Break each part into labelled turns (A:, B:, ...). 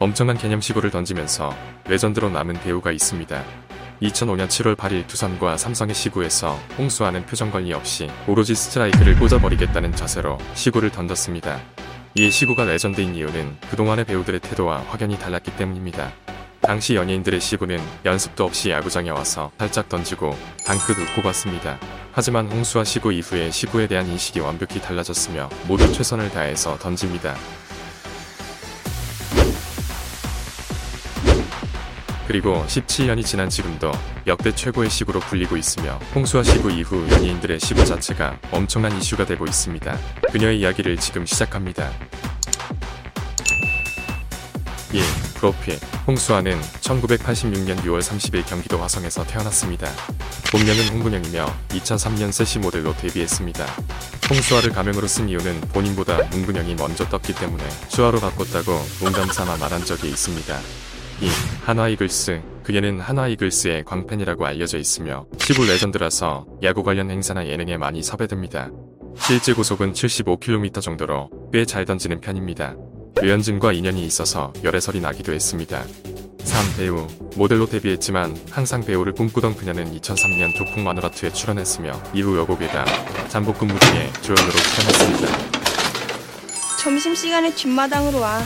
A: 엄청난 개념 시구를 던지면서 레전드로 남은 배우가 있습니다. 2005년 7월 8일 두산과 삼성의 시구에서 홍수아는 표정 관리 없이 오로지 스트라이크를 꽂아버리겠다는 자세로 시구를 던졌습니다. 이에 시구가 레전드인 이유는 그동안의 배우들의 태도와 확연히 달랐기 때문입니다. 당시 연예인들의 시구는 연습도 없이 야구장에 와서 살짝 던지고 방긋 웃고 갔습니다. 하지만 홍수아 시구 이후에 시구에 대한 인식이 완벽히 달라졌으며 모두 최선을 다해서 던집니다. 그리고 17년이 지난 지금도 역대 최고의 시구로 불리고 있으며 홍수와 시구 이후 연예인들의 시구 자체가 엄청난 이슈가 되고 있습니다. 그녀의 이야기를 지금 시작합니다. 1. 프로필 홍수아는 1986년 6월 30일 경기도 화성에서 태어났습니다. 본명은 홍근영이며 2003년 세시 모델로 데뷔했습니다. 홍수아를 가명으로 쓴 이유는 본인보다 홍근영이 먼저 떴기 때문에 수아로 바꿨다고 농담삼아 말한 적이 있습니다. 2. 한화 이글스 그녀는 한화 이글스의 광팬이라고 알려져 있으며 시부 레전드라서 야구 관련 행사나 예능에 많이 섭외됩니다. 실제 고속은 75km 정도로 꽤 잘 던지는 편입니다. 류현진과 인연이 있어서 열애설이 나기도 했습니다. 3. 배우 모델로 데뷔했지만 항상 배우를 꿈꾸던 그녀는 2003년 조폭 마누라트에 출연했으며 이후 여고괴담 잠복근무 등의 조연으로 출연했습니다.
B: 점심시간에 뒷마당으로 와.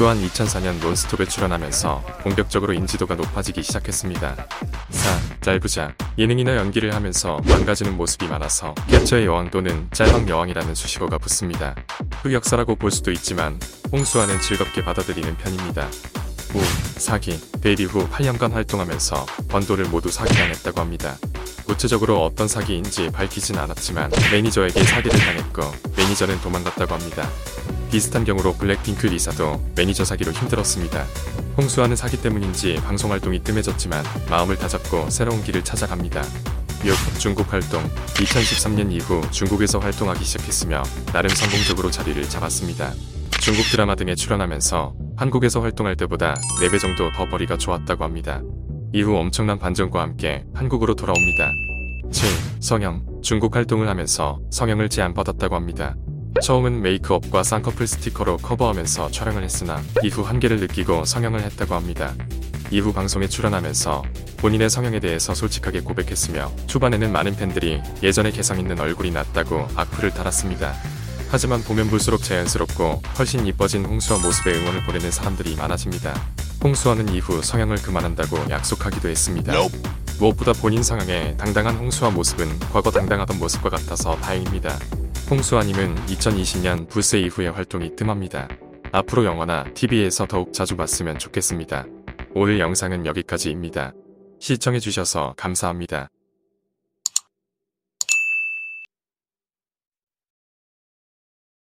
A: 또한 2004년 논스톱에 출연하면서 본격적으로 인지도가 높아지기 시작했습니다. 4. 짤부자 예능이나 연기를 하면서 망가지는 모습이 많아서 캡처의 여왕 또는 짤방 여왕이라는 수식어가 붙습니다. 흑 역사라고 볼 수도 있지만 홍수아는 즐겁게 받아들이는 편입니다. 5. 사기 데뷔 후 8년간 활동하면서 번 돈을 모두 사기당했다고 합니다. 구체적으로 어떤 사기인지 밝히진 않았지만 매니저에게 사기를 당했고 매니저는 도망갔다고 합니다. 비슷한 경우로 블랙핑크 리사도 매니저 사기로 힘들었습니다. 홍수아는 사기 때문인지 방송 활동이 뜸해졌지만 마음을 다잡고 새로운 길을 찾아갑니다. 6. 중국 활동 2013년 이후 중국에서 활동하기 시작했으며 나름 성공적으로 자리를 잡았습니다. 중국 드라마 등에 출연하면서 한국에서 활동할 때보다 4배 정도 더 벌이가 좋았다고 합니다. 이후 엄청난 반전과 함께 한국으로 돌아옵니다. 7. 성형 중국 활동을 하면서 성형을 제안받았다고 합니다. 처음은 메이크업과 쌍꺼풀 스티커로 커버하면서 촬영을 했으나 이후 한계를 느끼고 성형을 했다고 합니다. 이후 방송에 출연하면서 본인의 성형에 대해서 솔직하게 고백했으며 초반에는 많은 팬들이 예전에 개성 있는 얼굴이 낫다고 악플을 달았습니다. 하지만 보면 볼수록 자연스럽고 훨씬 이뻐진 홍수와 모습에 응원을 보내는 사람들이 많아집니다. 홍수와는 이후 성형을 그만한다고 약속하기도 했습니다. 무엇보다 본인 성형에 당당한 홍수와 모습은 과거 당당하던 모습과 같아서 다행입니다. 홍수아님은 2020년 불세 이후의 활동이 뜸합니다. 앞으로 영화나 TV에서 더욱 자주 봤으면 좋겠습니다. 오늘 영상은 여기까지입니다. 시청해주셔서 감사합니다.